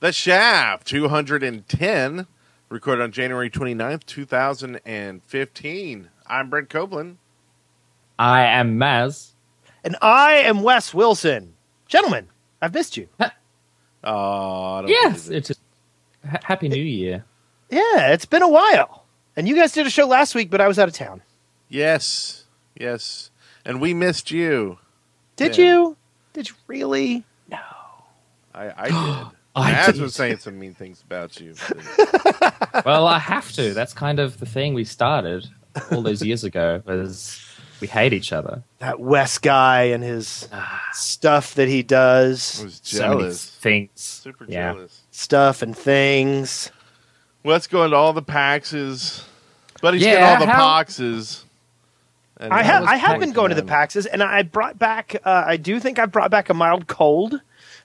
The Shaft 210 recorded on January 29th, 2015. I'm Brent Copeland. I am Maz. And I am Wes Wilson. Gentlemen, I've missed you. Oh, yes, it's a, Happy New Year. Yeah, it's been a while. And you guys did a show last week, but I was out of town. Yes, yes. And we missed you. Did yeah. you? Did you really? No. I, I did. I Maz was saying some mean things about you. well, I have to. That's kind of the thing we started all those years ago. Was we hate each other? That Wes guy and his stuff that he does. I was jealous. So things. Super yeah. jealous. Stuff and things. Let's go into all the Paxes. But he's yeah, getting all the how... boxes. I have I have been going to the Paxes, and I brought back. Uh, I do think I brought back a mild cold.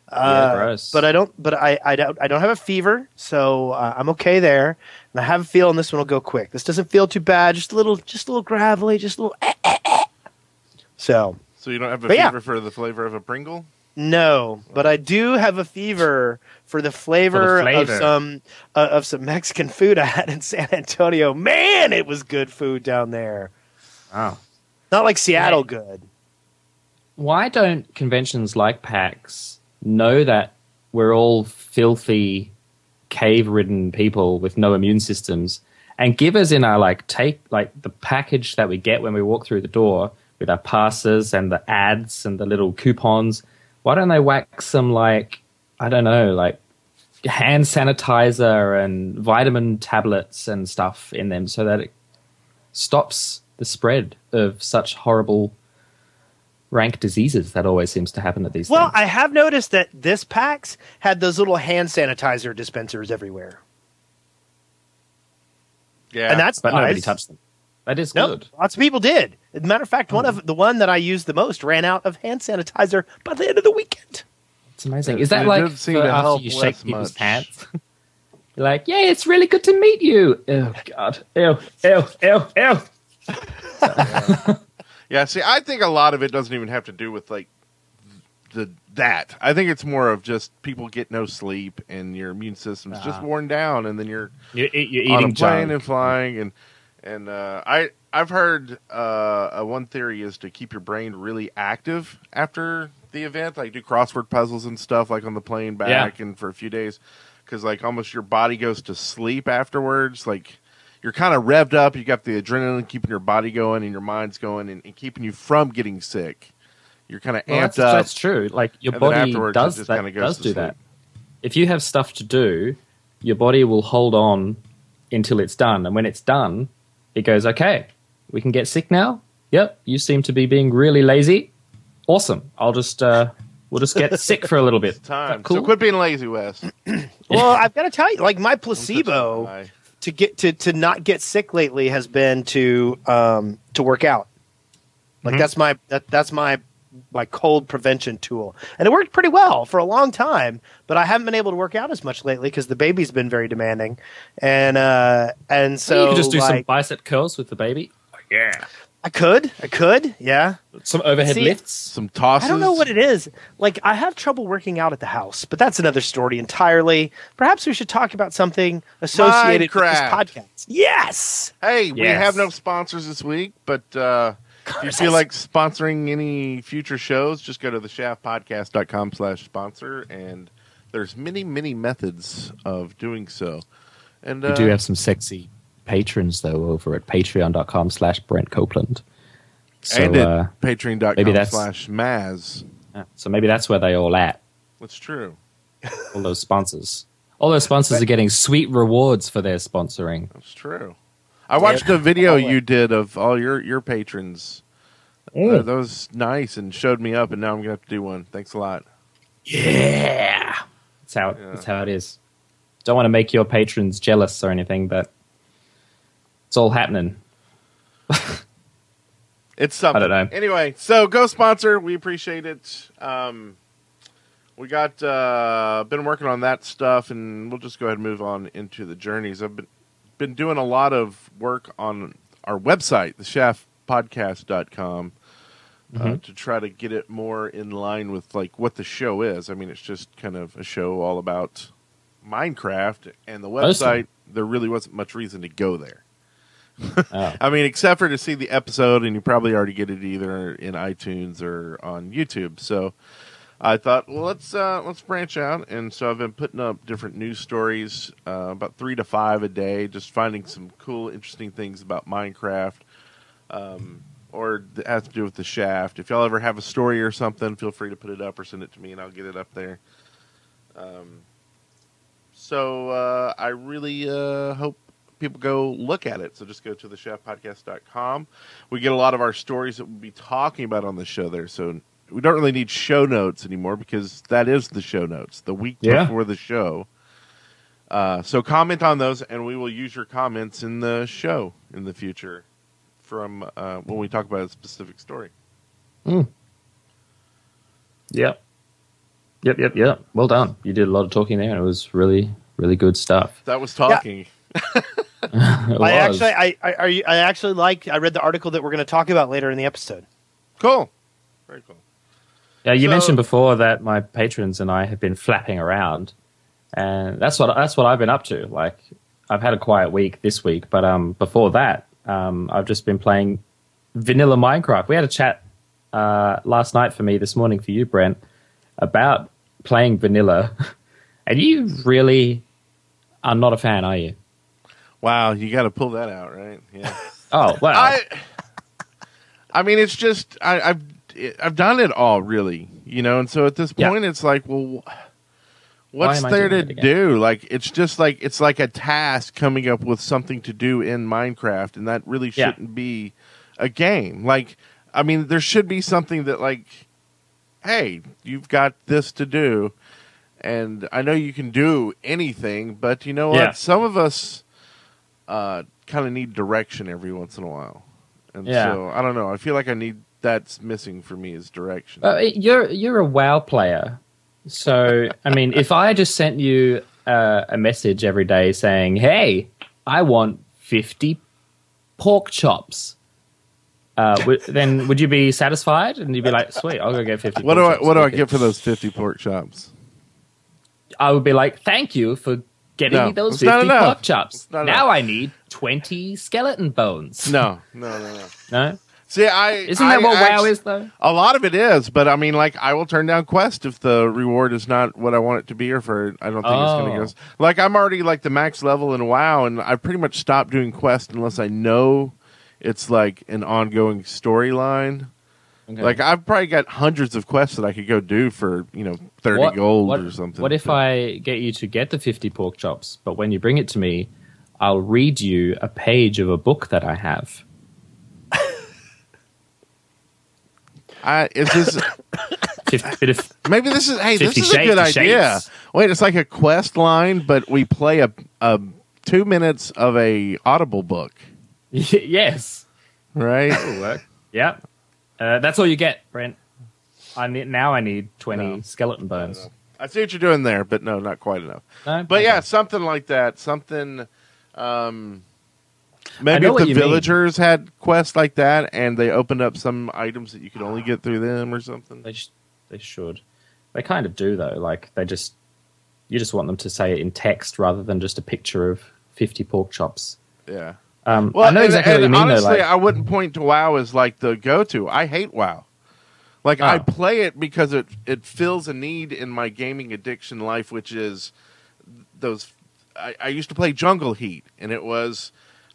Uh, but I don't. But I, I don't. I don't have a fever, so uh, I'm okay there. And I have a feeling this one will go quick. This doesn't feel too bad. Just a little, just a little gravelly. Just a little. Eh, eh, eh. So. So you don't have a fever yeah. for the flavor of a Pringle? No, but I do have a fever for the flavor, for the flavor. of some uh, of some Mexican food I had in San Antonio. Man, it was good food down there. Wow. Not like Seattle good. Why don't conventions like PAX know that we're all filthy, cave ridden people with no immune systems and give us in our like take like the package that we get when we walk through the door with our passes and the ads and the little coupons. Why don't they whack some like I don't know, like hand sanitizer and vitamin tablets and stuff in them so that it stops the spread of such horrible rank diseases that always seems to happen at these well things. i have noticed that this pax had those little hand sanitizer dispensers everywhere. Yeah. And that's but nice. nobody touched them. That is nope, good. lots of people did. As a matter of fact one hmm. of the one that i used the most ran out of hand sanitizer by the end of the weekend. It's amazing. Is that like for after you shake people's much. hands You're like yeah it's really good to meet you. Oh god. Ew ew ew ew yeah. See, I think a lot of it doesn't even have to do with like the that. I think it's more of just people get no sleep and your immune system's uh-huh. just worn down, and then you're you're, you're on eating a plane and flying, and and uh, I I've heard uh, one theory is to keep your brain really active after the event, like do crossword puzzles and stuff, like on the plane back yeah. and for a few days, because like almost your body goes to sleep afterwards, like you're kind of revved up. You got the adrenaline keeping your body going and your mind's going and, and keeping you from getting sick. You're kind of well, amped that's, up. That's true. Like your body does that. Does do sleep. that. If you have stuff to do, your body will hold on until it's done, and when it's done, it goes, "Okay, we can get sick now." Yep, you seem to be being really lazy. Awesome. I'll just uh, we'll just get sick for a little bit. It's time. Cool? So quit being lazy, Wes. well, I've got to tell you, like my placebo to get to to not get sick lately has been to um, to work out. Like mm-hmm. that's my that, that's my my cold prevention tool, and it worked pretty well for a long time. But I haven't been able to work out as much lately because the baby's been very demanding, and uh, and so you could just do like, some bicep curls with the baby. yeah, I could, I could, yeah. Some overhead See, lifts, some tosses. I don't know what it is. Like I have trouble working out at the house, but that's another story entirely. Perhaps we should talk about something associated Minecraft. with this podcast. Yes. Hey, we have no sponsors this week, but uh, if you feel like sponsoring any future shows, just go to the shaftpodcast.com slash sponsor, and there's many, many methods of doing so. And uh, we do have some sexy patrons though over at patreon.com slash Brent Copeland. So, and at uh, patreon.com maybe that's- slash Maz. yeah, so maybe that's where they all at. That's true. All those sponsors. All those sponsors are getting sweet rewards for their sponsoring. That's true. I watched a video you did of all your, your patrons. Uh, that was nice and showed me up, and now I'm going to have to do one. Thanks a lot. Yeah, that's how yeah. that's how it is. Don't want to make your patrons jealous or anything, but it's all happening. it's something. I don't know. Anyway, so go sponsor. We appreciate it. Um, we got uh, been working on that stuff, and we'll just go ahead and move on into the journeys. I've been been doing a lot of work on our website, theshaftpodcast.com, uh, mm-hmm. to try to get it more in line with like what the show is. I mean, it's just kind of a show all about Minecraft, and the website. There really wasn't much reason to go there. oh. I mean, except for to see the episode, and you probably already get it either in iTunes or on YouTube. So I thought, well, let's uh, let's branch out, and so I've been putting up different news stories, uh, about three to five a day, just finding some cool, interesting things about Minecraft, um, or that has to do with the Shaft. If y'all ever have a story or something, feel free to put it up or send it to me, and I'll get it up there. Um, so uh, I really uh, hope people go look at it. So just go to theshaftpodcast.com. We get a lot of our stories that we'll be talking about on the show there. So we don't really need show notes anymore because that is the show notes the week yeah. before the show. Uh, so comment on those, and we will use your comments in the show in the future from uh, when we talk about a specific story. Mm. Yep. Yep, yep, yep. Well done. You did a lot of talking there, and it was really, really good stuff. That was talking. Yeah. I actually, I, I, I actually like. I read the article that we're going to talk about later in the episode. Cool. Very cool. Yeah, you so, mentioned before that my patrons and I have been flapping around, and that's what that's what I've been up to. Like, I've had a quiet week this week, but um, before that, um, I've just been playing vanilla Minecraft. We had a chat uh, last night for me, this morning for you, Brent, about playing vanilla, and you really are not a fan, are you? Wow, you got to pull that out, right? Yeah. oh well. I, I mean, it's just I, I've I've done it all really, you know, and so at this point yeah. it's like, well, what's there to do? Like it's just like it's like a task coming up with something to do in Minecraft, and that really shouldn't yeah. be a game. Like, I mean, there should be something that like, hey, you've got this to do, and I know you can do anything, but you know what? Yeah. Some of us uh, kind of need direction every once in a while. And yeah. so I don't know. I feel like I need that's missing for me is direction. Uh, you're you're a WoW player, so I mean, if I just sent you uh, a message every day saying, "Hey, I want fifty pork chops," uh, w- then would you be satisfied? And you'd be like, "Sweet, I'll go get fifty. What do I what do I get for those fifty pork chops? I would be like, "Thank you for." Getting no, me those fifty pork chops. Now enough. I need twenty skeleton bones. No, no, no, no. No. See, I isn't that I, what WoW is though? A lot of it is, but I mean, like, I will turn down quest if the reward is not what I want it to be, or for I don't think oh. it's going to go. Like, I'm already like the max level in WoW, and I pretty much stopped doing quest unless I know it's like an ongoing storyline. Okay. Like, I've probably got hundreds of quests that I could go do for you know thirty what, gold what, or something. What if I get you to get the fifty pork chops, but when you bring it to me, I'll read you a page of a book that I have. I, is this maybe this is hey this is a good idea. Wait, it's like a quest line, but we play a, a two minutes of a Audible book. yes, right. Yeah, uh, that's all you get, Brent. I need, now I need twenty no. skeleton bones. I see what you're doing there, but no, not quite enough. No? But okay. yeah, something like that. Something. Um, Maybe if the villagers mean. had quests like that, and they opened up some items that you could only get through them, or something. They sh- they should. They kind of do though. Like they just you just want them to say it in text rather than just a picture of fifty pork chops. Yeah. Um, well, I know exactly and, and what you mean. Honestly, though, like, I wouldn't point to WoW as like the go-to. I hate WoW. Like oh. I play it because it it fills a need in my gaming addiction life, which is those. I, I used to play Jungle Heat, and it was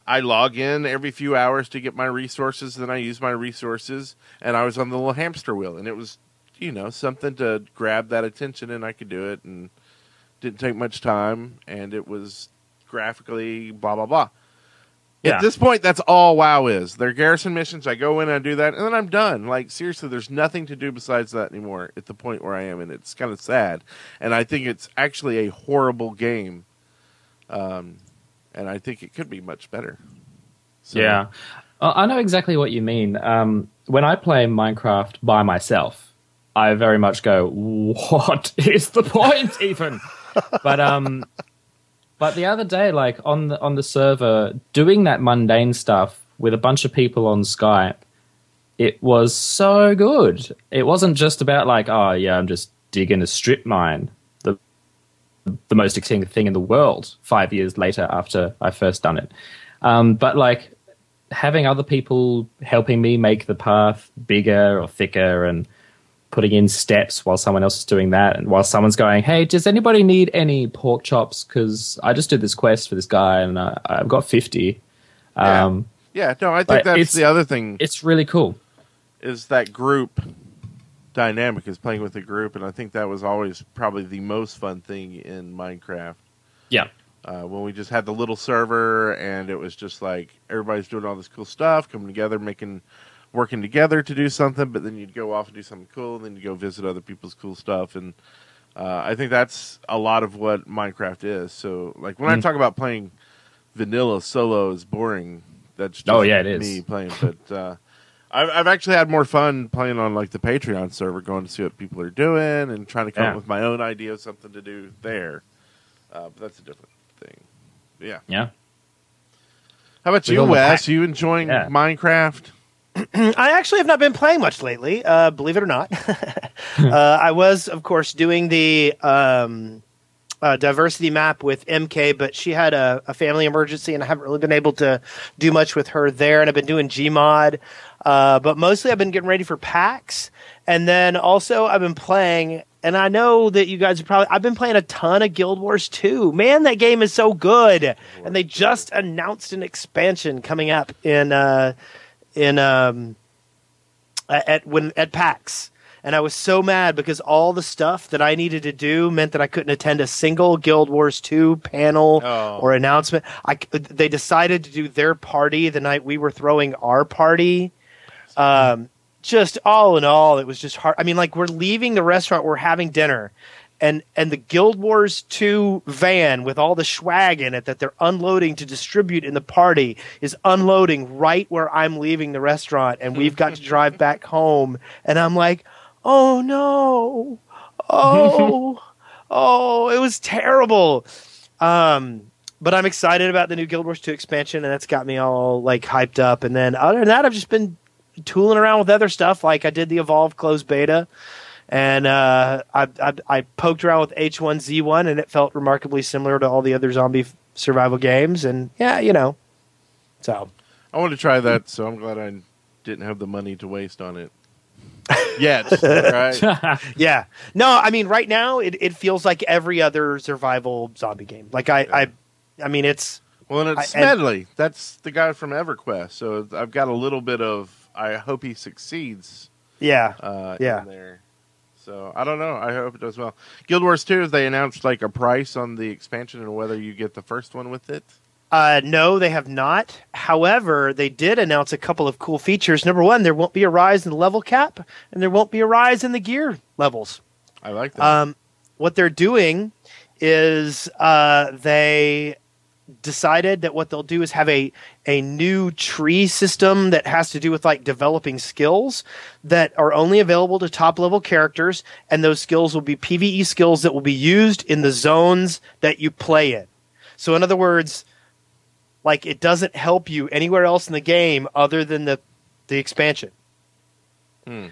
I log in every few hours to get my resources, then I use my resources, and I was on the little hamster wheel, and it was, you know, something to grab that attention, and I could do it, and didn't take much time, and it was graphically blah blah blah. Yeah. At this point, that's all WoW is. They're garrison missions. I go in and I do that, and then I'm done. Like seriously, there's nothing to do besides that anymore. At the point where I am, and it's kind of sad. And I think it's actually a horrible game. Um, and I think it could be much better. So. Yeah, I know exactly what you mean. Um, when I play Minecraft by myself, I very much go, "What is the point, even?" but um, but the other day, like on the on the server, doing that mundane stuff with a bunch of people on Skype, it was so good. It wasn't just about like, oh yeah, I'm just digging a strip mine, the the most exciting thing in the world. Five years later, after I first done it, um, but like having other people helping me make the path bigger or thicker and putting in steps while someone else is doing that, and while someone's going, "Hey, does anybody need any pork chops? Because I just did this quest for this guy, and I, have got 50. Yeah. Um, yeah, no, I think that's the other thing. It's really cool. Is that group dynamic is playing with a group, and I think that was always probably the most fun thing in Minecraft. Yeah. Uh, when we just had the little server, and it was just like everybody's doing all this cool stuff, coming together, making working together to do something, but then you'd go off and do something cool, and then you go visit other people's cool stuff, and uh, I think that's a lot of what Minecraft is. So, like when mm-hmm. I talk about playing vanilla solo is boring, that's just oh yeah, it is me playing. But uh, I've, I've actually had more fun playing on like the Patreon server, going to see what people are doing and trying to come yeah. up with my own idea of something to do there. Uh, but that's a different thing. Yeah. Yeah. How about we you, Wes? Are you enjoying yeah. Minecraft? I actually have not been playing much lately, uh, believe it or not. uh, I was, of course, doing the um, uh, diversity map with MK, but she had a, a, family emergency, and I haven't really been able to do much with her there. And I've been doing Gmod, uh, but mostly I've been getting ready for PAX, and then also I've been playing. And I know that you guys are probably. I've been playing a ton of Guild Wars 2. Man, that game is so good. And they just announced an expansion coming up in uh, in um, at when at PAX, and I was so mad because all the stuff that I needed to do meant that I couldn't attend a single Guild Wars two panel oh. or announcement. I they decided to do their party the night we were throwing our party. Um, just all in all, it was just hard. I mean, like we're leaving the restaurant, we're having dinner, and and the Guild Wars 2 van with all the swag in it that they're unloading to distribute in the party is unloading right where I'm leaving the restaurant and we've got to drive back home and I'm like, "Oh no. Oh. oh, it was terrible." Um but I'm excited about the new Guild Wars 2 expansion and that's got me all like hyped up and then other than that I've just been tooling around with other stuff like I did the Evolve closed beta and uh, I, I, I poked around with H1Z1, and it felt remarkably similar to all the other zombie survival games. And yeah, you know, so I want to try that. So I'm glad I didn't have the money to waste on it. Yet, right? yeah. No, I mean, right now it, it feels like every other survival zombie game. Like I, yeah. I, I mean, it's well, and it's I, Smedley. And, That's the guy from EverQuest. So I've got a little bit of. I hope he succeeds. Yeah. Uh, yeah. there. So I don't know. I hope it does well. Guild Wars 2, they announced like a price on the expansion and whether you get the first one with it? Uh, no, they have not. However, they did announce a couple of cool features. Number one, there won't be a rise in the level cap, and there won't be a rise in the gear levels. I like that. Um, what they're doing is uh, they decided that what they'll do is have a a new tree system that has to do with like developing skills that are only available to top level characters and those skills will be PvE skills that will be used in the zones that you play in. So in other words, like it doesn't help you anywhere else in the game other than the the expansion. Hmm.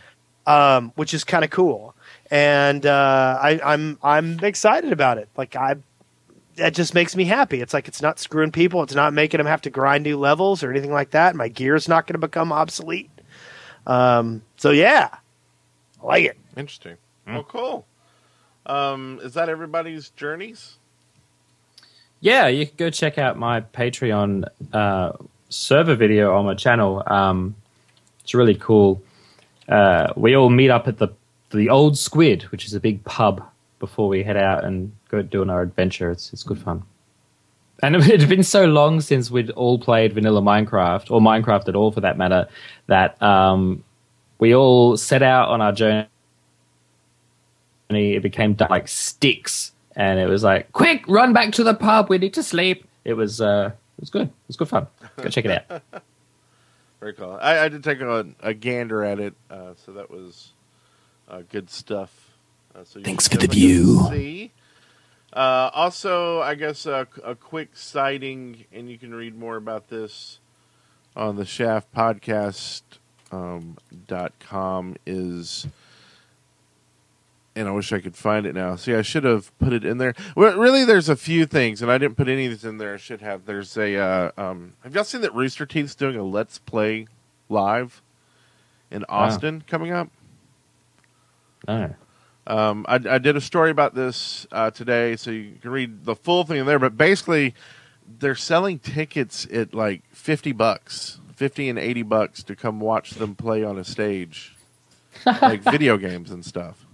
Um, which is kind of cool. And uh, I, I'm I'm excited about it. Like I that just makes me happy. It's like it's not screwing people. It's not making them have to grind new levels or anything like that. My gear is not going to become obsolete. Um, so yeah, I like it. Interesting. Mm. Well, cool. Um, is that everybody's journeys? Yeah, you can go check out my Patreon uh, server video on my channel. Um, it's really cool. Uh, we all meet up at the the Old Squid, which is a big pub before we head out and go doing our adventure. It's it's good fun. and it had been so long since we'd all played vanilla Minecraft or Minecraft at all, for that matter, that um, we all set out on our journey. It became like sticks, and it was like, "Quick, run back to the pub. We need to sleep." It was uh, it was good. It was good fun. Go check it out. Very cool. I, I did take a, a, gander at it, uh, so that was uh, good stuff. Uh, so Thanks for the view. See. Uh, also, I guess a, a quick sighting, and you can read more about this on the Shaft Podcast um, dot com is and I wish I could find it now. See, I should have put it in there. Well, really, there's a few things, and I didn't put any of these in there. I should have. There's a. Uh, um, have y'all seen that Rooster Teeth's doing a Let's Play live in Austin wow. coming up? No. Um, I, I, did a story about this uh, today, so you can read the full thing there. But basically, they're selling tickets at like fifty bucks, fifty and eighty bucks to come watch them play on a stage, like video games and stuff.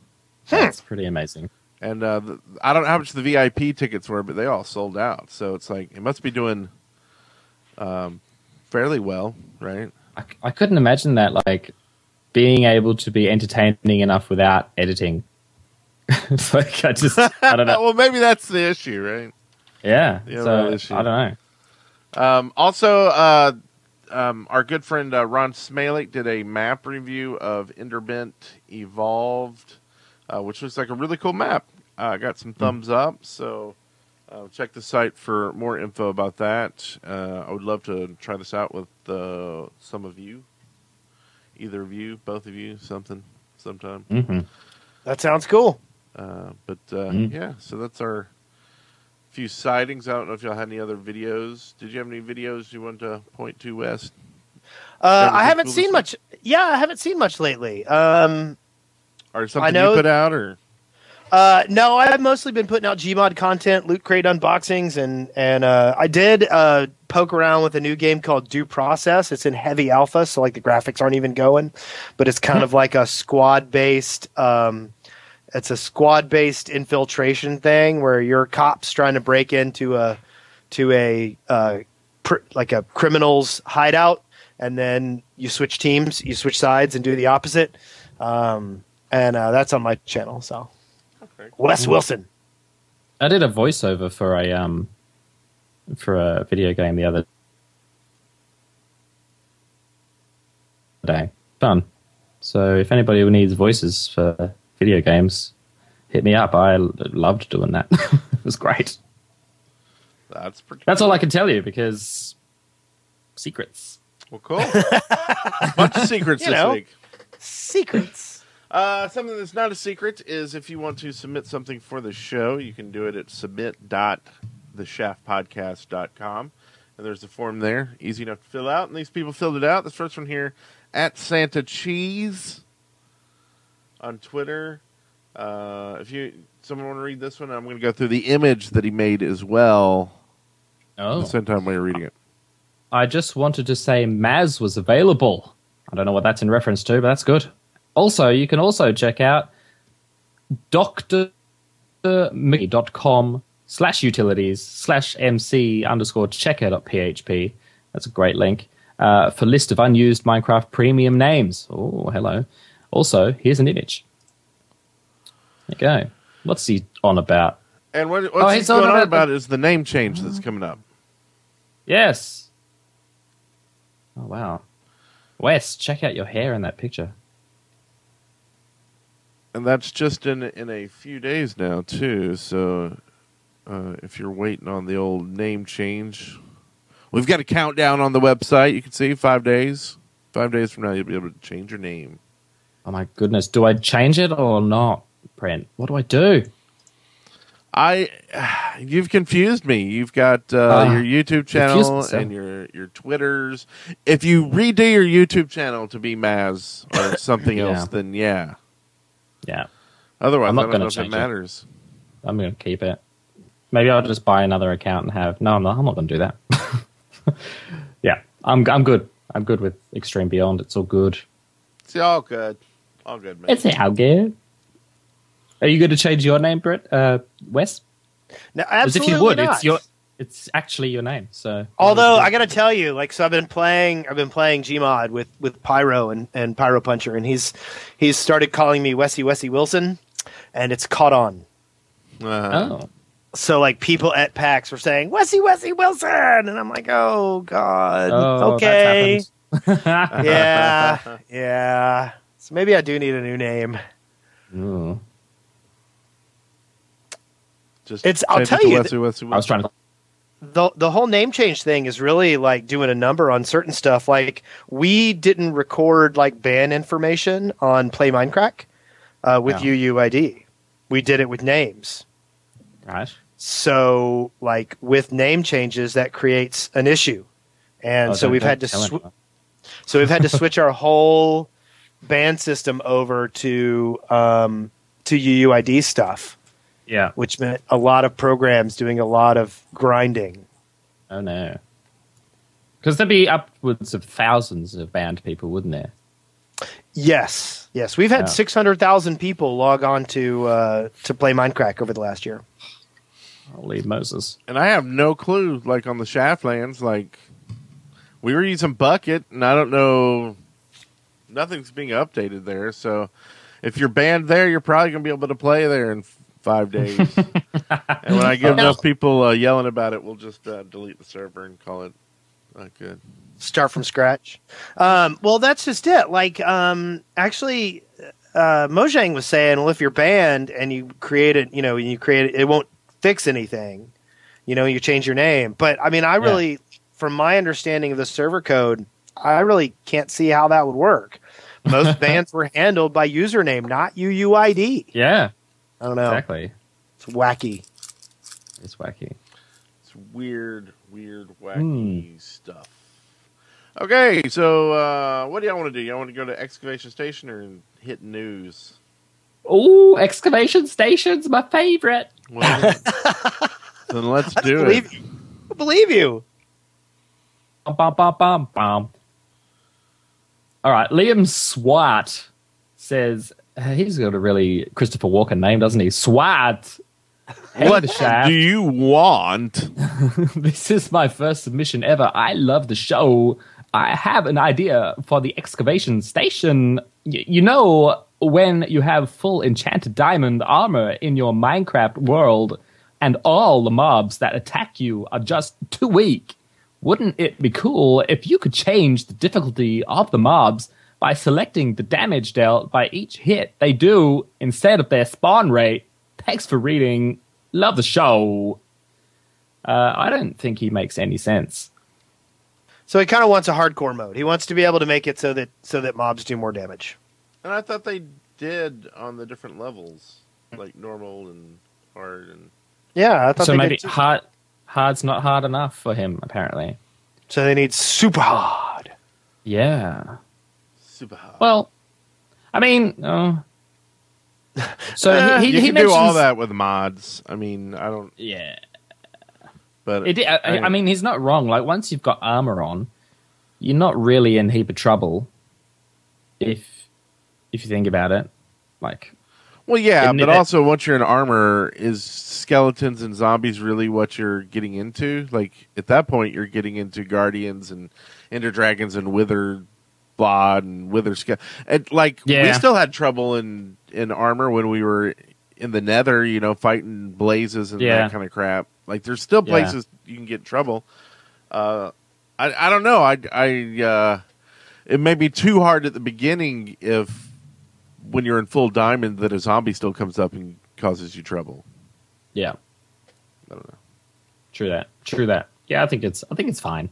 That's pretty amazing. And uh, the, I don't know how much the VIP tickets were, but they all sold out. So it's like it must be doing um, fairly well, right? I, I couldn't imagine that, like being able to be entertaining enough without editing. it's like I just I don't know. well, maybe that's the issue, right? Yeah. so I don't know. Um, also, uh, um, our good friend uh, Ron Smalik did a map review of Enderbent Evolved uh, which looks like a really cool map. I uh, got some hmm. thumbs up, so uh, check the site for more info about that. Uh, I would love to try this out with uh, some of you, either of you, both of you, something, sometime. Mm-hmm. That sounds cool. Uh, but mm. yeah, so that's our few sightings. I don't know if y'all had any other videos. Did you have any videos you want to point to, Wes? I haven't cool seen much. Yeah, I haven't seen much lately. Um, or something I know, you put out, or uh, no, I've mostly been putting out Gmod content, loot crate unboxings, and and uh, I did uh, poke around with a new game called Due Process. It's in heavy alpha, so like the graphics aren't even going, but it's kind of like a squad based. Um, it's a squad based infiltration thing where you're cops trying to break into a to a uh, pr- like a criminal's hideout, and then you switch teams, you switch sides, and do the opposite. Um, and uh, that's on my channel. So, okay. Wes Wilson. I did a voiceover for a um for a video game the other day. Fun. So if anybody needs voices for video games, hit me up. I loved doing that. it was great. That's pretty. That's cool. all I can tell you because secrets. Well, cool. Bunch of secrets you this know, week. Secrets. Uh, something that's not a secret is if you want to submit something for the show, you can do it at submit.theshaftpodcast.com. And there's a form there, easy enough to fill out. And these people filled it out. This first one here, at Santa Cheese on Twitter. Uh, if you someone want to read this one, I'm going to go through the image that he made as well. Oh, at the same time while you're reading it. I just wanted to say Maz was available. I don't know what that's in reference to, but that's good. Also, you can also check out drmickey.com slash utilities slash mc underscore checker.php. That's a great link uh, for list of unused Minecraft premium names. Oh, hello. Also, here's an image. There you go. What's he on about? And what, what's oh, he going on about, the... is the name change that's coming up. Yes. Oh, wow. Wes, check out your hair in that picture and that's just in in a few days now too. So uh, if you're waiting on the old name change, we've got a countdown on the website. You can see five days. Five days from now, you'll be able to change your name. Oh my goodness! Do I change it or not, Brent? What do I do? I, you've confused me. You've got uh, uh, your YouTube channel and your your Twitters. If you redo your YouTube channel to be Maz or something yeah. else, then yeah. Yeah. Otherwise, I'm not going to change it matters. It. I'm going to keep it. Maybe I'll just buy another account and have. No, I'm not. I'm not going to do that. yeah, I'm. I'm good. I'm good with Extreme Beyond. It's all good. It's all good. All good, man. It's all good. Are you going to change your name, Brett? Uh, Wes? No, absolutely if you would, not. It's your it's actually your name. So although I got to tell you, like, so I've been playing, I've been playing Gmod with with Pyro and and Pyro Puncher, and he's he's started calling me Wessie Wessie Wilson, and it's caught on. Uh-huh. Oh. So like people at PAX were saying Wessie Wessie Wilson, and I'm like, oh god, oh, okay, yeah, yeah. So maybe I do need a new name. Ooh. Just it's. I'll tell you. Wesley, Wesley, I was trying to. The the whole name change thing is really like doing a number on certain stuff. Like we didn't record like ban information on Play Minecraft uh, with no. UUID. We did it with names. Right. So like with name changes, that creates an issue, and oh, so we've had to. Sw- so we've had to switch our whole ban system over to um, to UUID stuff. Yeah. Which meant a lot of programs doing a lot of grinding. Oh no. Because there'd be upwards of thousands of banned people, wouldn't there? Yes, yes. We've had yeah. six hundred thousand people log on to uh, to play Minecraft over the last year. Holy Moses! And I have no clue. Like on the Shaftlands, like we were using Bukkit, and I don't know. Nothing's being updated there, so if you're banned there, you're probably gonna be able to play there in five days. and when I get enough people uh, yelling about it, we'll just uh, delete the server and call it not good. Start from scratch. Um, well, that's just it. Like, um, actually, uh, Mojang was saying, well, if you're banned and you create it, you know, you create it, it won't fix anything. You know, you change your name. But I mean, I really, yeah. from my understanding of the server code, I really can't see how that would work. Most bans were handled by username, not UUID. Yeah. I don't know. Exactly. It's wacky. It's wacky. It's weird, weird, wacky hmm. stuff. Okay, so uh, what do y'all want to do? Y'all want to go to excavation station or hit news? Oh, excavation station's my favorite. Well, then let's do I it. You. I believe you. Bum, bum, bum, bum, All right, Liam Swat says he's got a really Christopher Walken name, doesn't he? Swat. Hey, what do you want? this is my first submission ever. I love the show. I have an idea for the excavation station. Y- you know, when you have full enchanted diamond armor in your Minecraft world and all the mobs that attack you are just too weak, wouldn't it be cool if you could change the difficulty of the mobs by selecting the damage dealt by each hit they do instead of their spawn rate. Thanks for reading. Love the show. Uh, I don't think he makes any sense. So he kind of wants a hardcore mode. He wants to be able to make it so that so that mobs do more damage. And I thought they did on the different levels, like normal and hard and. Yeah, I thought so. maybe hard. Hard's not hard enough for him, apparently. So they need super hard. Yeah super hard. Well, I mean, uh, so uh, he, he, you he can mentions, do all that with mods. I mean, I don't. Yeah, but it, I, I, I, mean, he's not wrong. Like once you've got armor on, you're not really in heap of trouble. If if you think about it, like. Well, yeah, but also once you're in armor, is skeletons and zombies really what you're getting into? Like at that point, you're getting into guardians and ender dragons and wither Bod and Wither Sky. And like yeah. we still had trouble in in armor when we were in the Nether, you know, fighting blazes and yeah. that kind of crap. Like there's still places yeah. you can get in trouble. Uh, I I don't know. I I uh, it may be too hard at the beginning if when you're in full diamond that a zombie still comes up and causes you trouble. Yeah. I don't know. True that. True that. Yeah, I think it's I think it's fine.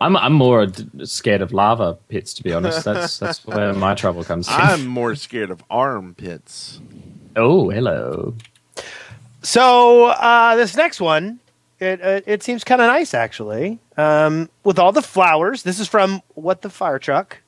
I'm I'm more scared of lava pits, to be honest. That's that's where my trouble comes from. I'm more scared of armpits. Oh, hello. So uh, this next one, it uh, it seems kind of nice actually. Um, with all the flowers, this is from what the fire truck.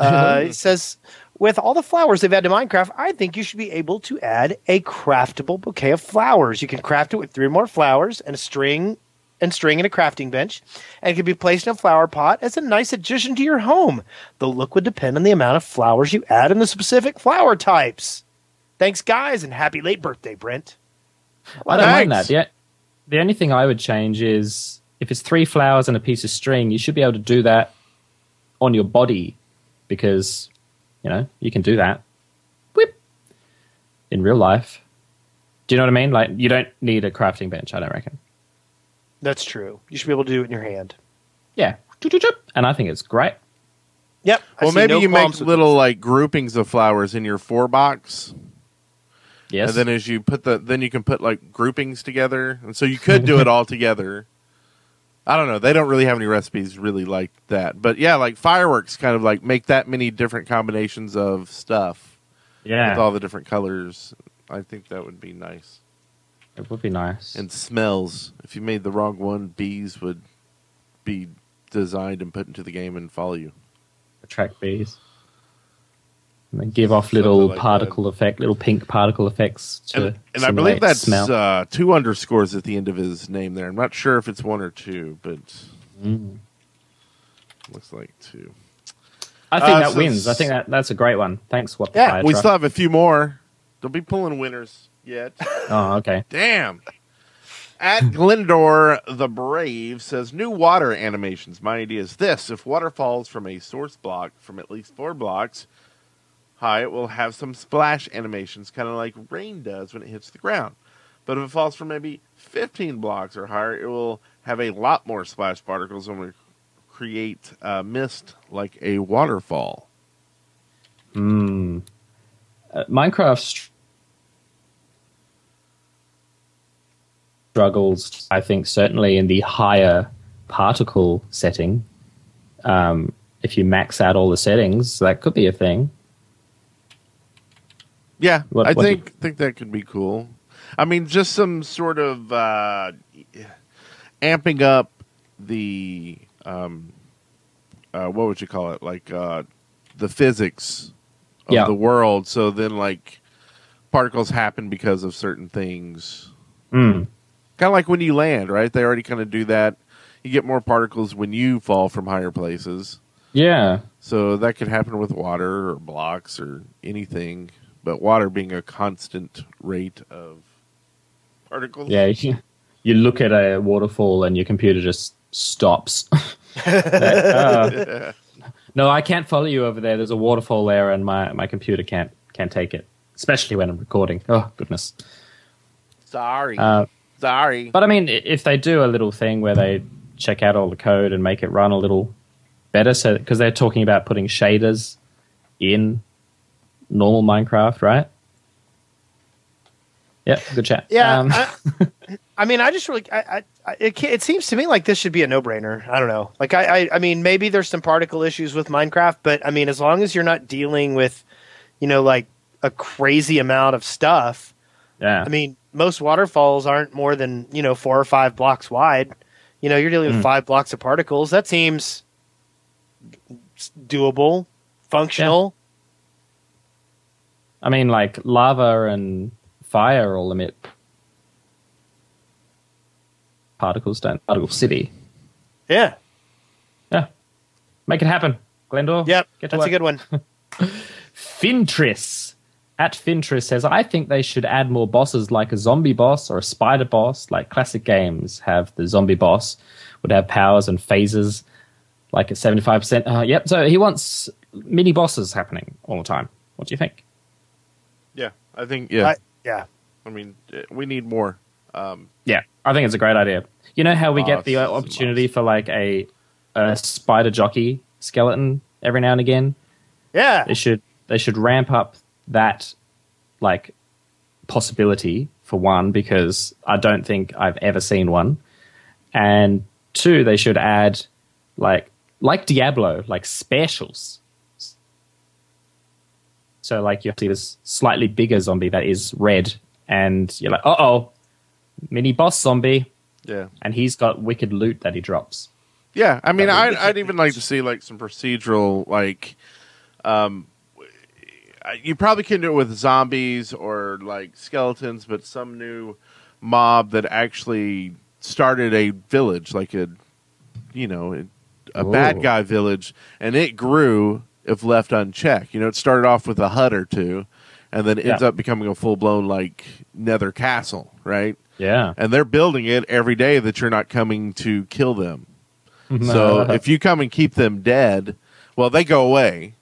Uh, it says, with all the flowers they've added to Minecraft, I think you should be able to add a craftable bouquet of flowers. You can craft it with three more flowers and a string and string in a crafting bench and it can be placed in a flower pot as a nice addition to your home. The look would depend on the amount of flowers you add and the specific flower types. Thanks, guys, and happy late birthday, Brent. I don't mind that. The, the only thing I would change is if it's three flowers and a piece of string, you should be able to do that on your body because, you know, you can do that. Whip. In real life. Do you know what I mean? Like, you don't need a crafting bench, I don't reckon. That's true. You should be able to do it in your hand. Yeah. And I think it's great. Yep. Well, maybe no you make little like groupings of flowers in your four box. Yes. And then as you put the, then you can put like groupings together, and so you could do it all together. I don't know. They don't really have any recipes really like that, but yeah, like fireworks, kind of like make that many different combinations of stuff. Yeah. With all the different colors, I think that would be nice. It would be nice. And smells. If you made the wrong one, bees would be designed and put into the game and follow you. Attract bees. And then give off little like particle that. effect, little pink particle effects to and, and I believe that's uh, two underscores at the end of his name there. I'm not sure if it's one or two, but mm. looks like two. I think uh, that so wins. I think that that's a great one. Thanks, what? Yeah, we still have a few more. Don't be pulling winners yet. oh, okay. Damn. At Glendor the Brave says new water animations. My idea is this: if water falls from a source block from at least four blocks high, it will have some splash animations, kind of like rain does when it hits the ground. But if it falls from maybe 15 blocks or higher, it will have a lot more splash particles and will create uh, mist like a waterfall. Hmm. Uh, Minecraft struggles, I think, certainly in the higher particle setting. Um, if you max out all the settings, that could be a thing. Yeah, what, I what think you... think that could be cool. I mean, just some sort of uh, amping up the um, uh, what would you call it? Like uh, the physics of yeah. the world. So then, like particles happen because of certain things. Mm. Kind of like when you land, right? They already kind of do that. You get more particles when you fall from higher places. Yeah. So that could happen with water or blocks or anything but water being a constant rate of particles. Yeah, you, look at a waterfall and your computer just stops. uh, no, I can't follow you over there. There's a waterfall there, and my, my computer can't can't take it, especially when I'm recording. Oh goodness. Sorry. Uh, Sorry. But I mean, if they do a little thing where they check out all the code and make it run a little better, so because they're talking about putting shaders in normal Minecraft, right? Yeah, good chat. Yeah, um, I, I, mean, I just really, I, I, it, it seems to me like this should be a no-brainer. I don't know. Like, I, I, I mean, maybe there's some particle issues with Minecraft, but I mean, as long as you're not dealing with, you know, like a crazy amount of stuff. Yeah. I mean, most waterfalls aren't more than you know four or five blocks wide. You know, you're dealing with mm. five blocks of particles. That seems doable, functional. I mean, like lava and fire all emit particles, don't particle city. Yeah. Yeah. Make it happen, Glendor. Yep. That's work. a good one. Fintris at Fintris says, I think they should add more bosses like a zombie boss or a spider boss, like classic games have the zombie boss, would have powers and phases like at 75%. Uh, yep, so he wants mini bosses happening all the time. What do you think? Yeah, I think yeah, I, yeah. I mean, we need more. Um, yeah, I think it's a great idea. You know how we get the opportunity for like a a spider jockey skeleton every now and again. Yeah, they should they should ramp up that like possibility for one because I don't think I've ever seen one, and two they should add like like Diablo like specials so like you see this slightly bigger zombie that is red, and you're like, uh oh, mini boss zombie. Yeah, and he's got wicked loot that he drops. Yeah, I mean, I'd, I'd even like to see like some procedural like, um, you probably can do it with zombies or like skeletons, but some new mob that actually started a village, like a, you know, a Ooh. bad guy village, and it grew if left unchecked. You know, it started off with a hut or two, and then ends yeah. up becoming a full blown like Nether Castle, right? Yeah. And they're building it every day that you're not coming to kill them. so if you come and keep them dead, well, they go away,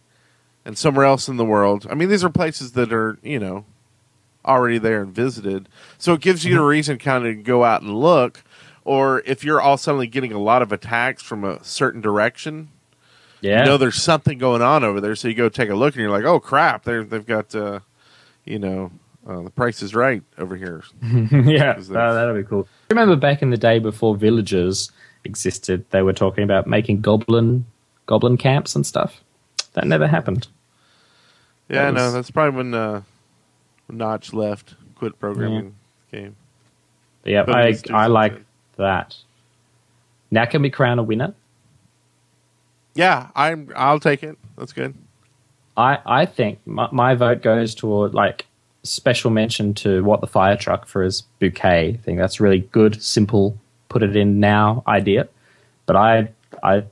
and somewhere else in the world. I mean, these are places that are you know already there and visited, so it gives you a mm-hmm. reason kind of go out and look. Or if you're all suddenly getting a lot of attacks from a certain direction, yeah. you know there's something going on over there. So you go take a look, and you're like, oh crap, they they've got uh, you know uh, the price is right over here. yeah, uh, that'll be cool. Remember back in the day before villages existed, they were talking about making goblin goblin camps and stuff. That never happened. Yeah, that was... no, that's probably when, uh, Notch left, quit programming yeah. game. But yeah, I I like that. Now can we crown a winner? Yeah, I'm. I'll take it. That's good. I I think my, my vote goes toward like special mention to what the fire truck for his bouquet. thing. that's really good, simple, put it in now idea. But I I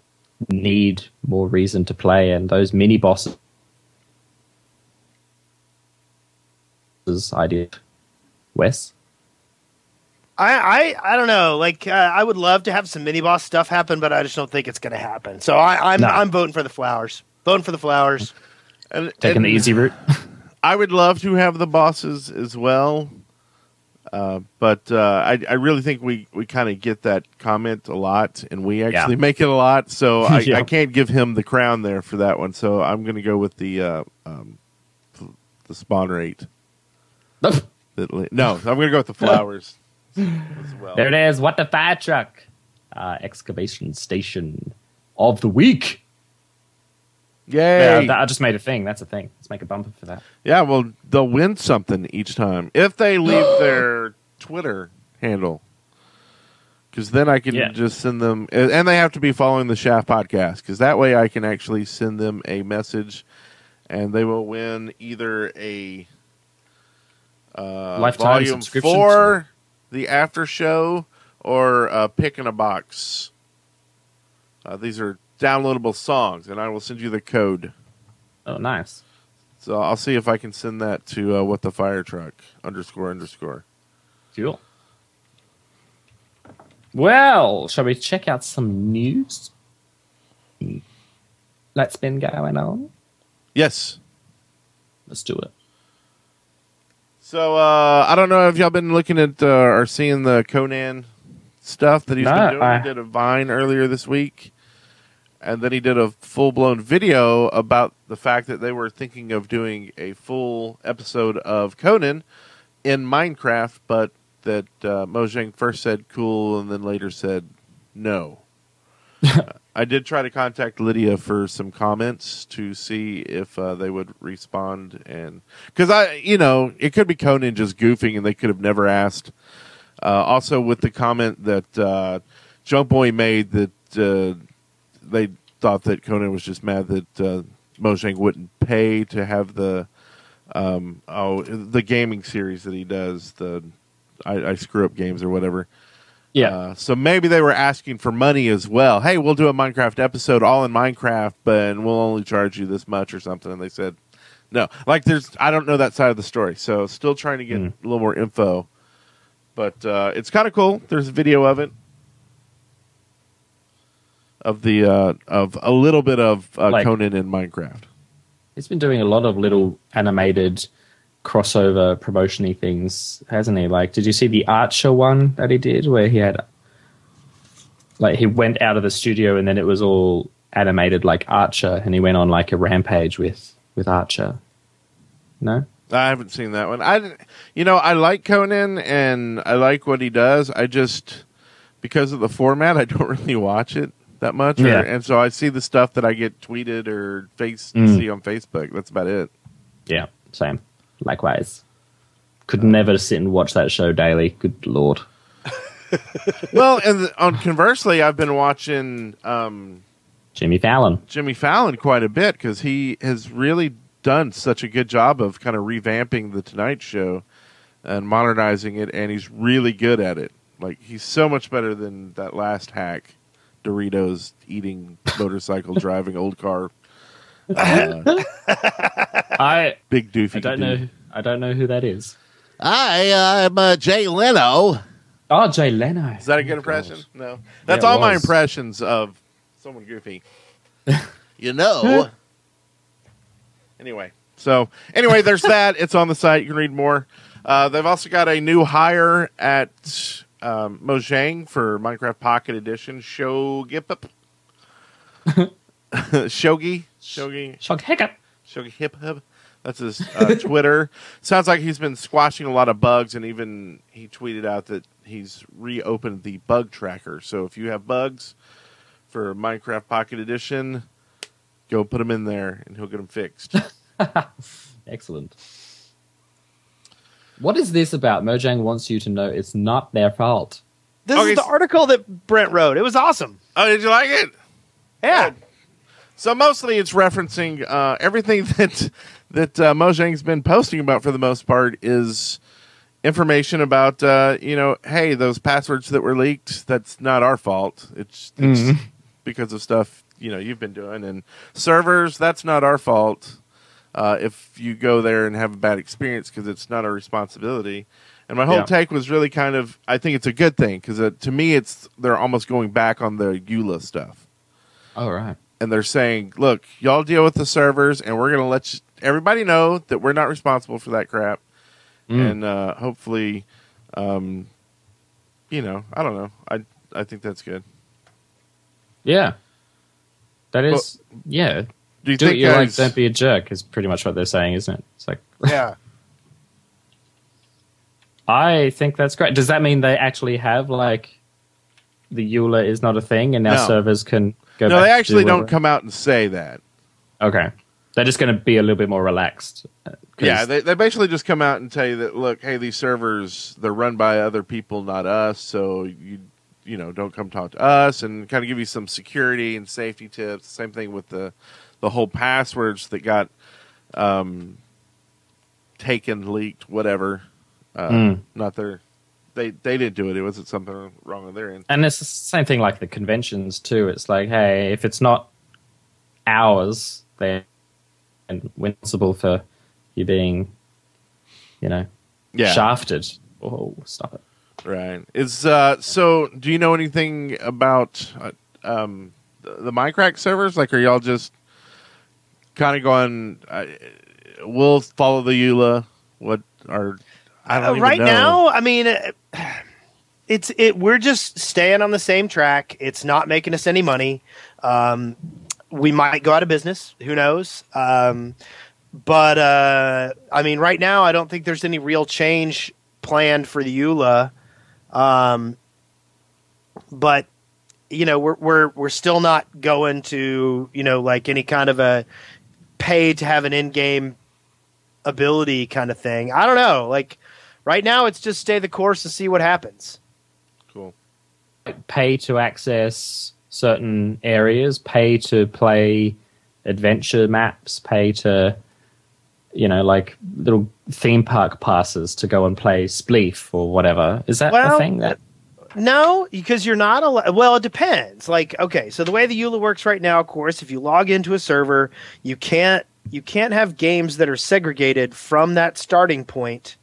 need more reason to play, and those mini bosses idea. Wes. I, I, I don't know. Like uh, I would love to have some mini boss stuff happen, but I just don't think it's going to happen. So I, I'm no. I'm voting for the flowers. Voting for the flowers. And, Taking and the easy route. I would love to have the bosses as well, uh, but uh, I, I really think we, we kind of get that comment a lot, and we actually yeah. make it a lot. So I, yeah. I, can't give him the crown there for that one. So I'm going to go with the uh, um, the spawn rate. no, I'm going to go with the flowers well. There it is. What the fire truck? Uh, excavation station of the week. Yay! Yeah, I just made a thing. That's a thing. Let's make a bumper for that. Yeah, well, they'll win something each time if they leave their Twitter handle. Because then I can yeah. just send them, and they have to be following the Shaft podcast. Because that way I can actually send them a message, and they will win either a uh, lifetime volume four, the after show, or uh, pick in a box. Uh, these are downloadable songs, and I will send you the code. Oh, nice. So I'll see if I can send that to uh, what the fire truck underscore underscore. Cool. Well, shall we check out some news? That's been going on. Yes. Let's do it. So uh, I don't know if y'all been looking at uh, or seeing the Conan stuff that he's no, been doing. I... He did a Vine earlier this week and then he did a full blown video about the fact that they were thinking of doing a full episode of Conan in Minecraft, but that uh, Mojang first said cool and then later said no. I did try to contact Lydia for some comments to see if uh, they would respond, and because I, you know, it could be Conan just goofing, and they could have never asked. Uh, also, with the comment that uh, Junk Boy made that uh, they thought that Conan was just mad that uh, Mojang wouldn't pay to have the um, oh the gaming series that he does the I, I screw up games or whatever. Yeah. Uh, so maybe they were asking for money as well. Hey, we'll do a Minecraft episode all in Minecraft, but we'll only charge you this much or something. And they said no. Like there's I don't know that side of the story, so still trying to get mm. a little more info. But uh, it's kind of cool. There's a video of it of the uh, of a little bit of uh, like, Conan in Minecraft. He's been doing a lot of little animated crossover promotiony things, hasn't he? Like, did you see the Archer one that he did, where he had like he went out of the studio and then it was all animated like Archer, and he went on like a rampage with with Archer. No. I haven't seen that one. I, you know, I like Conan and I like what he does. I just because of the format, I don't really watch it that much. Or, yeah. and so I see the stuff that I get tweeted or face mm. see on Facebook. That's about it. Yeah, same. Likewise. Could never sit and watch that show daily. Good lord. well, and on conversely, I've been watching um, Jimmy Fallon. Jimmy Fallon quite a bit because he has really done such a good job of kind of revamping the Tonight Show and modernizing it, and he's really good at it. Like he's so much better than that last hack. Doritos, eating, motorcycle driving, old car. Uh, I big doofy. I don't know. I don't know who that is. I I'm uh, Jay Leno. Oh, Jay Leno. Is that a good oh, impression? No. That's yeah, all my impressions of someone goofy. you know. anyway, so anyway, there's that. It's on the site. You can read more. Uh, they've also got a new hire at um, Mojang for Minecraft Pocket Edition. Show Shogipip. Shogi. Shogi. Shog Hiccup. Shogi Hip Hip. That's his uh, Twitter. Sounds like he's been squashing a lot of bugs, and even he tweeted out that he's reopened the bug tracker. So if you have bugs for Minecraft Pocket Edition, go put them in there, and he'll get them fixed. Excellent. What is this about? Mojang wants you to know it's not their fault. This okay. is the article that Brent wrote. It was awesome. Oh, did you like it? Yeah. So mostly it's referencing uh, everything that that uh, Mojang's been posting about for the most part is information about uh, you know, hey, those passwords that were leaked, that's not our fault. It's, it's mm-hmm. because of stuff you know you've been doing and servers. That's not our fault. Uh, if you go there and have a bad experience because it's not our responsibility. And my whole yeah. take was really kind of, I think it's a good thing because uh, to me, it's they're almost going back on the EULA stuff. All right. And they're saying, look, y'all deal with the servers, and we're going to let you, everybody know that we're not responsible for that crap. Mm. And uh, hopefully, um, you know, I don't know. I I think that's good. Yeah, that is. Well, yeah, do you do think you guys... like? Don't be a jerk. Is pretty much what they're saying, isn't it? It's like yeah. I think that's great. Does that mean they actually have like the EULA is not a thing, and now no. servers can go? No, they actually don't come out and say that. Okay, they're just going to be a little bit more relaxed. Uh, yeah, they they basically just come out and tell you that look, hey, these servers they're run by other people, not us. So you you know don't come talk to us, and kind of give you some security and safety tips. Same thing with the the whole passwords that got um, taken, leaked, whatever. Uh, mm. Not their they they didn't do it. It wasn't something wrong on their end. And it's the same thing like the conventions too. It's like, hey, if it's not ours, then and responsible for you being, you know, yeah. shafted. Oh, stop it. Right. Is uh so? Do you know anything about uh, um the, the Minecraft servers? Like, are y'all just kind of going, uh, we'll follow the EULA. What are I don't uh, right now? I mean, uh, it's it. We're just staying on the same track. It's not making us any money. Um, we might go out of business. Who knows? Um, but uh, I mean, right now, I don't think there's any real change planned for the EULA. Um, but you know, we're we're we're still not going to you know like any kind of a pay to have an in-game ability kind of thing. I don't know. Like right now, it's just stay the course to see what happens. Cool. Pay to access certain areas. Pay to play adventure maps. Pay to you know like little theme park passes to go and play Spleef or whatever. Is that well, a thing that? No, because you're not allowed. Well, it depends. Like, okay, so the way the EULA works right now, of course, if you log into a server, you can't you can't have games that are segregated from that starting point,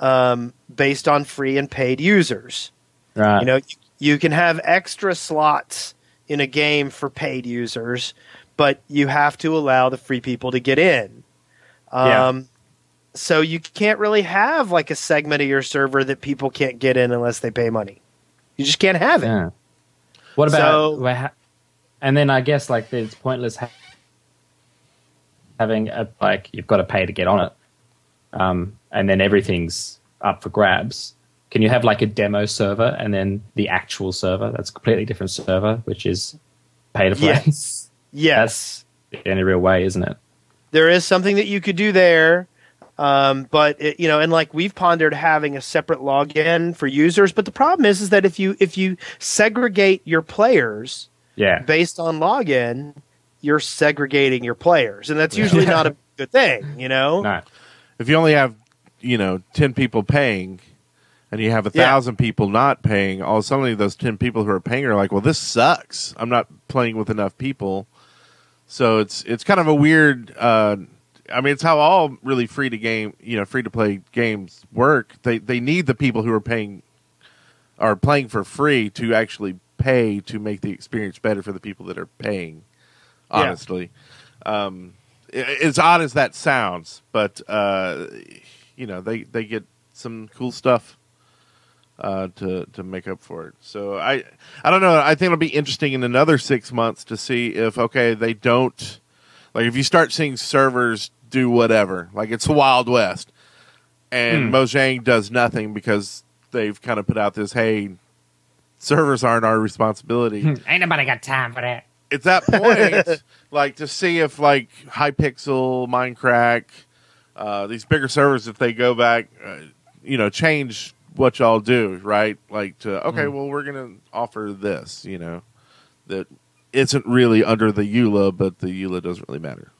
um, based on free and paid users. Right. You know, you can have extra slots in a game for paid users, but you have to allow the free people to get in. Um, yeah so you can't really have like a segment of your server that people can't get in unless they pay money. You just can't have it. Yeah. What about so, and then I guess like it's pointless having a like you've got to pay to get on it, um, and then everything's up for grabs. Can you have like a demo server and then the actual server? That's a completely different server, which is pay to play. Yes. yes. That's the only real way, isn't it? There is something that you could do there. Um, but it, you know, and like we've pondered having a separate login for users, but the problem is, is that if you if you segregate your players, yeah, based on login, you're segregating your players, and that's usually not a good thing, you know. Not. If you only have, you know, ten people paying, and you have a thousand yeah. people not paying, all suddenly those ten people who are paying are like, "Well, this sucks. I'm not playing with enough people." So it's it's kind of a weird uh, I mean, it's how all really free to game, you know, free to play games work. They they need the people who are paying, are playing for free to actually pay to make the experience better for the people that are paying. Honestly, yeah. um, as odd as that sounds, but uh, you know, they they get some cool stuff uh, to to make up for it. So I I don't know. I think it'll be interesting in another six months to see if okay they don't like if you start seeing servers do whatever like it's the Wild West and hmm. Mojang does nothing because they've kind of put out this hey servers aren't our responsibility. Ain't nobody got time for that. It's that point like to see if like Hypixel, Mindcrack, uh, these bigger servers if they go back, uh, you know, change what y'all do, right? Like to okay, mm. well we're gonna offer this, you know, that isn't really under the EULA, but the EULA doesn't really matter.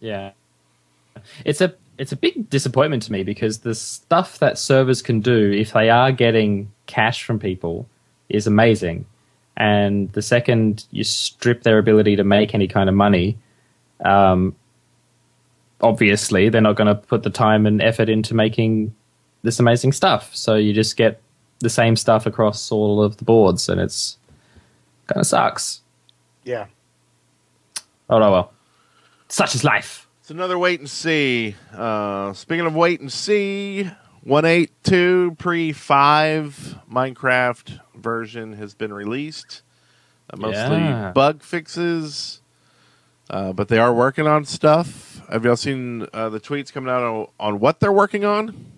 Yeah, it's a it's a big disappointment to me because the stuff that servers can do if they are getting cash from people is amazing, and the second you strip their ability to make any kind of money, um, obviously they're not going to put the time and effort into making this amazing stuff. So you just get the same stuff across all of the boards, and it's kind of sucks. Yeah. Oh no, well, such is life. It's another wait and see. Uh, speaking of wait and see, one eight two pre five Minecraft version has been released. Uh, mostly yeah. bug fixes, uh, but they are working on stuff. Have y'all seen uh, the tweets coming out on, on what they're working on?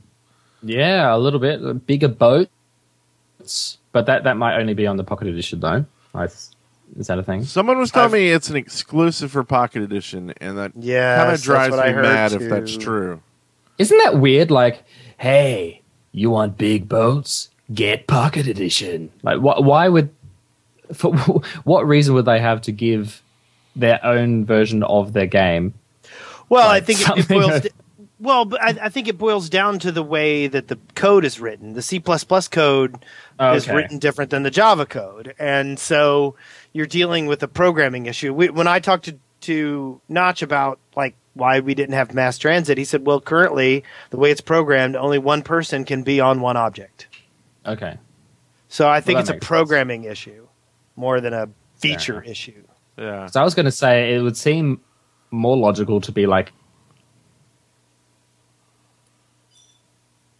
Yeah, a little bit bigger boats, but that that might only be on the Pocket Edition though. I, is that a thing? Someone was telling I've, me it's an exclusive for Pocket Edition, and that yeah, kind of drives me mad too. if that's true. Isn't that weird? Like, hey, you want big boats? Get Pocket Edition. Like, wh- why would? For what reason would they have to give their own version of their game? Well, like I think it, it boils. Well, but I, I, think it boils down to the way that the code is written. The C code okay. is written different than the Java code, and so you're dealing with a programming issue. We, when I talked to to Notch about like why we didn't have mass transit, he said, "Well, currently the way it's programmed, only one person can be on one object." Okay. So I think well, it's a programming sense. issue more than a feature issue. Yeah. So I was going to say it would seem more logical to be like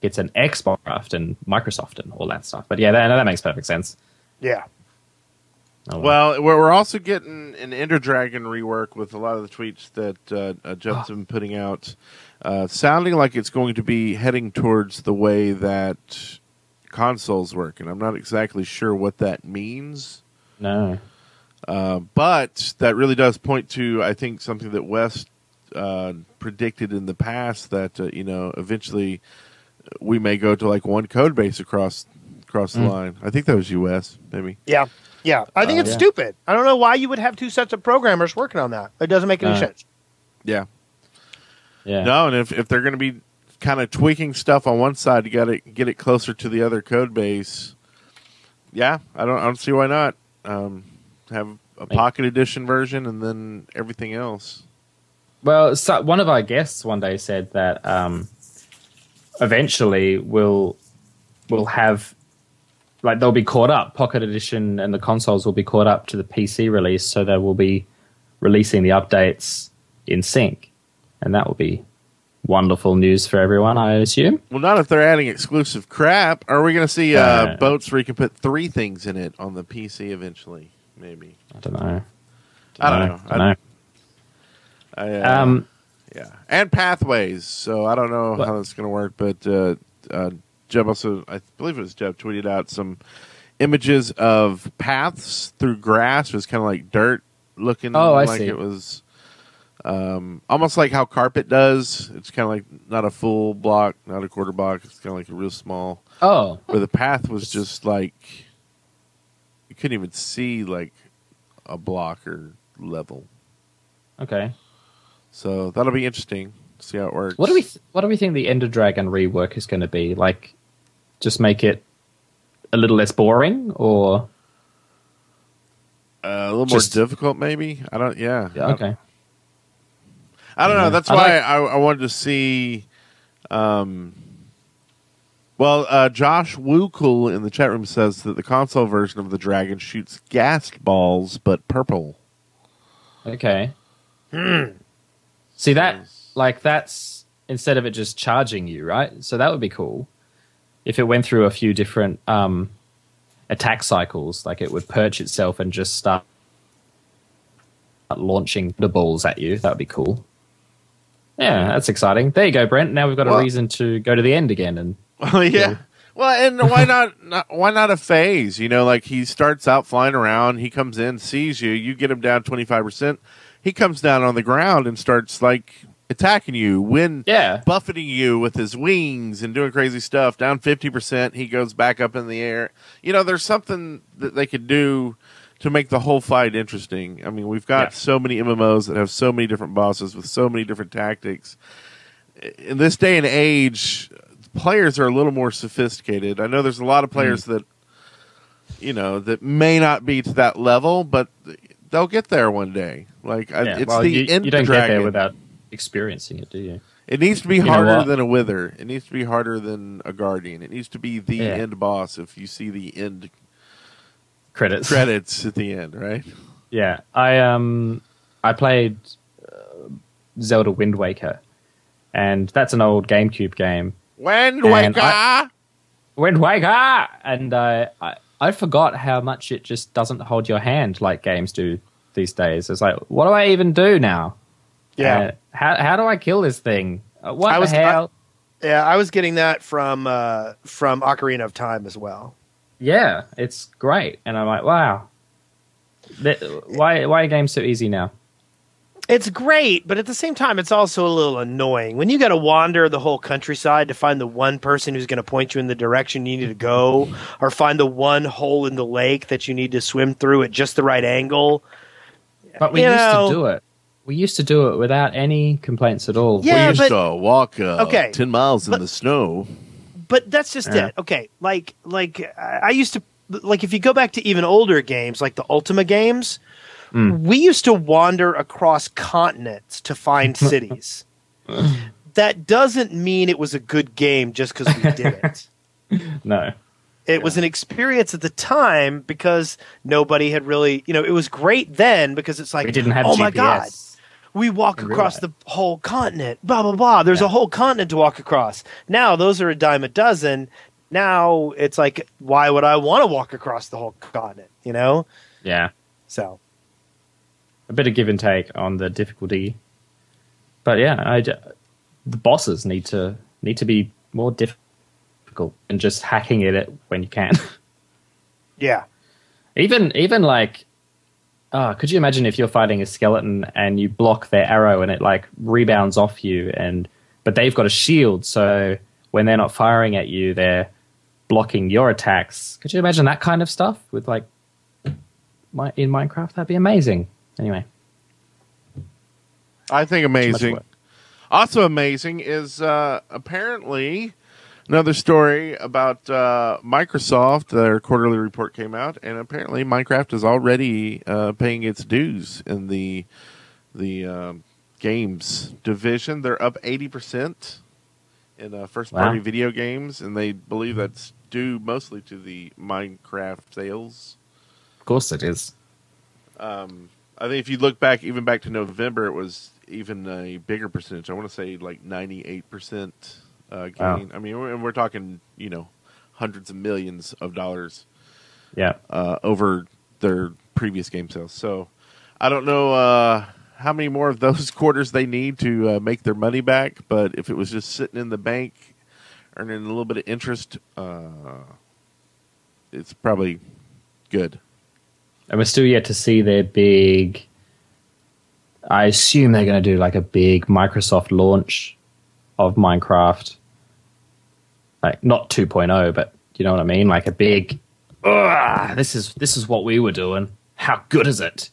it's an Xbox and Microsoft and all that stuff. But yeah, that, that makes perfect sense. Yeah. Oh, well. well, we're also getting an Ender Dragon rework with a lot of the tweets that uh, uh, Jeb's been putting out, uh, sounding like it's going to be heading towards the way that consoles work, and I'm not exactly sure what that means. No. Uh, but that really does point to, I think, something that Wes uh, predicted in the past that uh, you know eventually we may go to like one code base across across the mm. line. I think that was US, maybe. Yeah. Yeah. I think uh, it's yeah. stupid. I don't know why you would have two sets of programmers working on that. It doesn't make any uh, sense. Yeah. Yeah. No, and if if they're going to be kind of tweaking stuff on one side, you got to get it closer to the other code base. Yeah, I don't I don't see why not. Um, have a pocket edition version and then everything else. Well, so one of our guests one day said that um, eventually will we'll have like they'll be caught up. Pocket Edition and the consoles will be caught up to the PC release, so they will be releasing the updates in sync, and that will be wonderful news for everyone. I assume. Well, not if they're adding exclusive crap. Are we going to see uh, uh, boats where you can put three things in it on the PC eventually? Maybe. I don't know. I don't know. I don't know. I, uh, um, yeah, and pathways. So I don't know what? how that's going to work, but uh, uh, Jeb also, I believe it was Jeb, tweeted out some images of paths through grass. It was kind of like dirt looking. Oh, I like see. It was um, almost like how carpet does. It's kind of like not a full block, not a quarter block. It's kind of like a real small. Oh, where the path was just like you couldn't even see like a blocker level. Okay. So that'll be interesting. See how it works. What do we th- What do we think the Ender Dragon rework is going to be? Like, just make it a little less boring, or uh, a little just... more difficult? Maybe I don't. Yeah. Yeah. Okay. I don't know. That's why I, I, I, wanted to see. Um, well, uh, Josh Wookle in the chat room says that the console version of the Dragon shoots gas balls, but purple. Okay. Hmm. See that, like that's instead of it just charging you, right? So that would be cool if it went through a few different um, attack cycles. Like it would perch itself and just start launching the balls at you. That would be cool. Yeah, that's exciting. There you go, Brent. Now we've got well, a reason to go to the end again and. Oh yeah. Well, and why not, not? Why not a phase? You know, like he starts out flying around, he comes in, sees you, you get him down twenty five percent. He comes down on the ground and starts like attacking you, when yeah. buffeting you with his wings and doing crazy stuff. Down fifty percent, he goes back up in the air. You know, there's something that they could do to make the whole fight interesting. I mean, we've got yeah. so many MMOs that have so many different bosses with so many different tactics. In this day and age, players are a little more sophisticated. I know there's a lot of players mm. that you know that may not be to that level, but they'll get there one day. Like yeah. it's well, the you, end you don't dragon. get there without experiencing it, do you? It needs to be you harder than a wither. It needs to be harder than a guardian. It needs to be the yeah. end boss. If you see the end credits, credits at the end, right? Yeah, I um, I played uh, Zelda Wind Waker, and that's an old GameCube game. Wind Waker. I, Wind Waker, and uh, I I forgot how much it just doesn't hold your hand like games do these days. It's like, what do I even do now? Yeah. Uh, how how do I kill this thing? Uh, what I the hell? I, yeah, I was getting that from uh, from Ocarina of Time as well. Yeah, it's great, and I'm like, wow. why why are games so easy now? It's great, but at the same time, it's also a little annoying. When you got to wander the whole countryside to find the one person who's going to point you in the direction you need to go, or find the one hole in the lake that you need to swim through at just the right angle. But we you used know, to do it. We used to do it without any complaints at all. Yeah, we used but, to walk uh, okay, ten miles but, in the snow. But that's just yeah. it. Okay, like like I used to like if you go back to even older games like the Ultima games, mm. we used to wander across continents to find cities. that doesn't mean it was a good game just because we did it. no. It yeah. was an experience at the time because nobody had really, you know, it was great then because it's like, we didn't have oh GPS. my god, we walk across the whole continent. Blah blah blah. There's yeah. a whole continent to walk across. Now those are a dime a dozen. Now it's like, why would I want to walk across the whole continent? You know? Yeah. So a bit of give and take on the difficulty, but yeah, I, the bosses need to need to be more difficult and just hacking at it when you can. yeah. Even even like Oh, could you imagine if you're fighting a skeleton and you block their arrow and it like rebounds off you and but they've got a shield, so when they're not firing at you, they're blocking your attacks. Could you imagine that kind of stuff with like my, in Minecraft? That'd be amazing. Anyway, I think amazing. Also amazing is uh, apparently another story about uh, Microsoft. Their quarterly report came out, and apparently Minecraft is already uh, paying its dues in the the um, games division. They're up eighty percent in uh, first party wow. video games, and they believe that's due mostly to the Minecraft sales. Of course, it is. Um, I think if you look back, even back to November, it was even a bigger percentage. I want to say like ninety eight percent uh, gain. Wow. I mean, we're, we're, talking, you know, hundreds of millions of dollars. Yeah. Uh, over their previous game sales. So I don't know uh, how many more of those quarters they need to uh, make their money back, but if it was just sitting in the bank, earning a little bit of interest, uh, it's probably good. And we're still yet to see their big. I assume they're going to do like a big Microsoft launch of Minecraft. Like not 2.0, but you know what I mean? Like a big this is this is what we were doing. How good is it?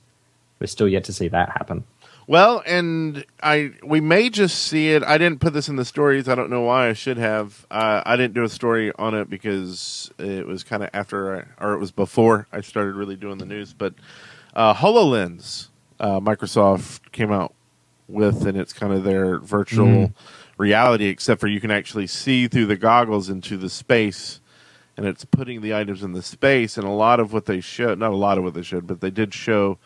We're still yet to see that happen. Well, and I we may just see it. I didn't put this in the stories. I don't know why I should have. Uh, I didn't do a story on it because it was kind of after, I, or it was before I started really doing the news. But uh, Hololens, uh, Microsoft came out with, and it's kind of their virtual Mm. reality, except for you can actually see through the goggles into the space, and it's putting the items in the space. And a lot of what they showed, not a lot of what they showed, but they did show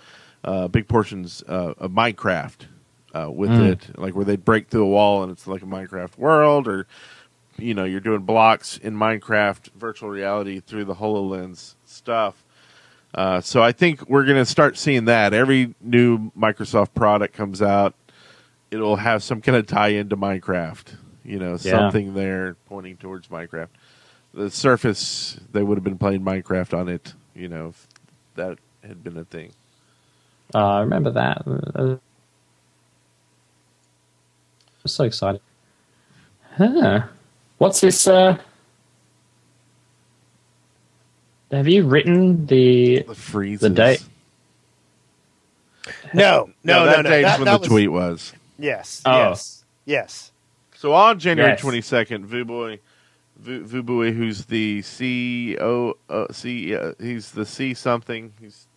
uh, big portions uh, of Minecraft uh, with Mm. it, like where they break through a wall and it's like a Minecraft world, or you know, you're doing blocks in Minecraft virtual reality through the HoloLens stuff. Uh, so I think we're going to start seeing that. Every new Microsoft product comes out, it'll have some kind of tie into Minecraft. You know, Yeah. something there pointing towards Minecraft. The Surface, they would have been playing Minecraft on it. You know, if that had been a thing. Uh, I remember that. I'm so excited. Huh. What's this? Uh, have you written the? The freezes. The date. No, no, no, that no. date's That- when that the was- tweet was. Yes, Oh. yes, yes. So on January Yes. twenty second, Vu Bui, Vu- Vuboy, who's the CEO, uh, C, uh, he's the C something. He's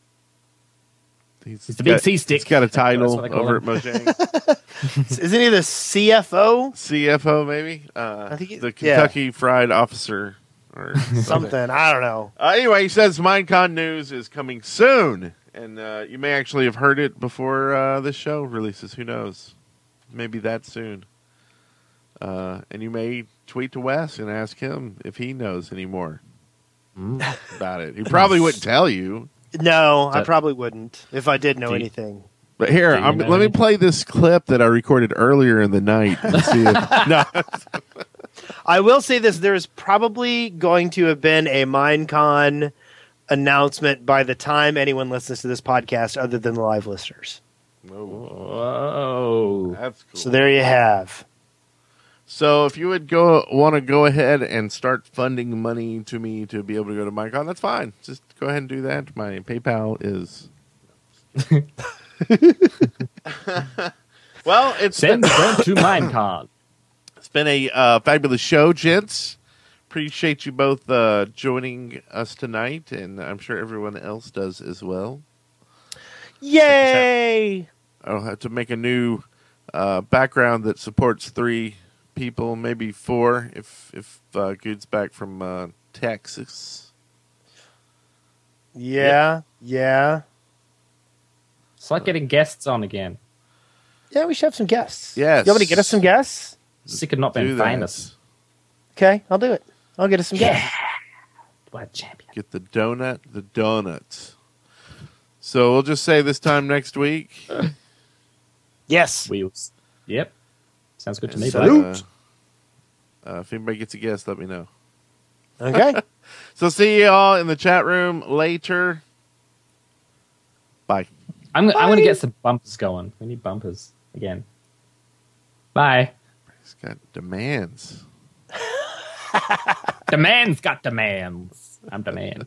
he's, He's the big got- C stick. He's got a title what I call over him. at Mojang, Isn't he the CFO? CFO maybe. Uh, I think he- the yeah. Kentucky Fried Officer or something. Something I don't know. Uh, anyway, he says Minecon news is coming soon, and uh, you may actually have heard it before uh, this show releases. Who knows? Maybe that soon. Uh, and you may tweet to Wes and ask him if he knows any more about it. He probably wouldn't tell you. No, I probably wouldn't if I did know you- anything. But here, you I'm, know let me play this clip that I recorded earlier in the night. And see if, no, I will say this: there is probably going to have been a MineCon announcement by the time anyone listens to this podcast, other than the live listeners. Whoa! that's cool. So there you have. So if you would go want to go ahead and start funding money to me to be able to go to MyCon, that's fine. Just go ahead and do that. My PayPal is. well, it's Send been, them to Minecon. it's been a uh, fabulous show, gents. Appreciate you both uh, joining us tonight, and I'm sure everyone else does as well. Yay! I'll have to make a new uh, background that supports three people, maybe four, if if uh, Good's back from uh, Texas. Yeah, yeah, It's like getting guests on again. yeah. We should have some guests. Yes. you want me to get us some guests? Sick of not being famous. Okay, I'll do it. I'll get us some guests. What champion? Get the donut, the donuts. So we'll just say this time next week. Yes. Wheels. Yep. Sounds good to me. So, uh, uh, if anybody gets a guest, let me know. Okay. So see you all in the chat room later. Bye. I'm, I'm going to get some bumpers going. We need bumpers again. Bye. He's got demands. Demands got demands. I'm demand.